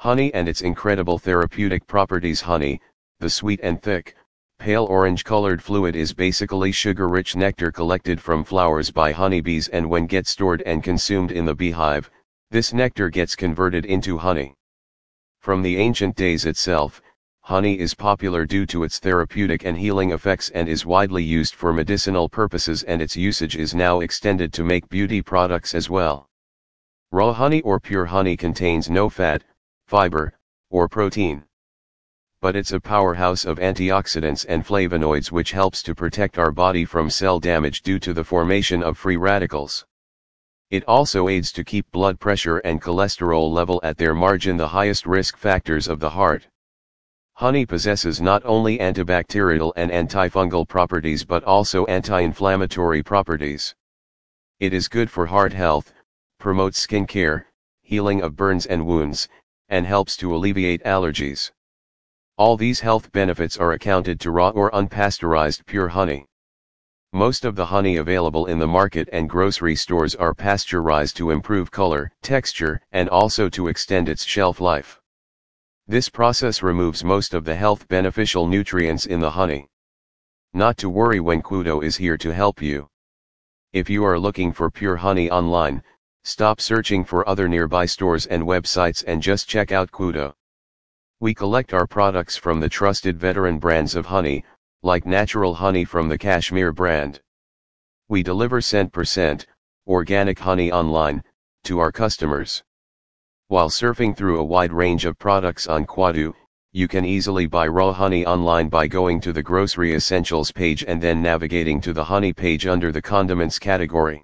Honey and its incredible therapeutic properties Honey, the sweet and thick, pale orange colored fluid is basically sugar-rich nectar collected from flowers by honeybees and when get stored and consumed in the beehive, this nectar gets converted into honey. From the ancient days itself, honey is popular due to its therapeutic and healing effects and is widely used for medicinal purposes and its usage is now extended to make beauty products as well. Raw honey or pure honey contains no fat, fiber, or protein. But it's a powerhouse of antioxidants and flavonoids which helps to protect our body from cell damage due to the formation of free radicals. It also aids to keep blood pressure and cholesterol level at their margin the highest risk factors of the heart. Honey possesses not only antibacterial and antifungal properties but also anti-inflammatory properties. It is good for heart health, promotes skin care, healing of burns and wounds, and helps to alleviate allergies. All these health benefits are accounted to raw or unpasteurized pure honey. Most of the honey available in the market and grocery stores are pasteurized to improve color, texture, and also to extend its shelf life. This process removes most of the health beneficial nutrients in the honey. Not to worry when Quoodo is here to help you. If you are looking for pure honey online, stop searching for other nearby stores and websites and just check out Quoodo. We collect our products from the trusted veteran brands of honey, like natural honey from the Kashmir brand. We deliver cent percent, organic honey online, to our customers. While surfing through a wide range of products on Quoodo, you can easily buy raw honey online by going to the grocery essentials page and then navigating to the honey page under the condiments category.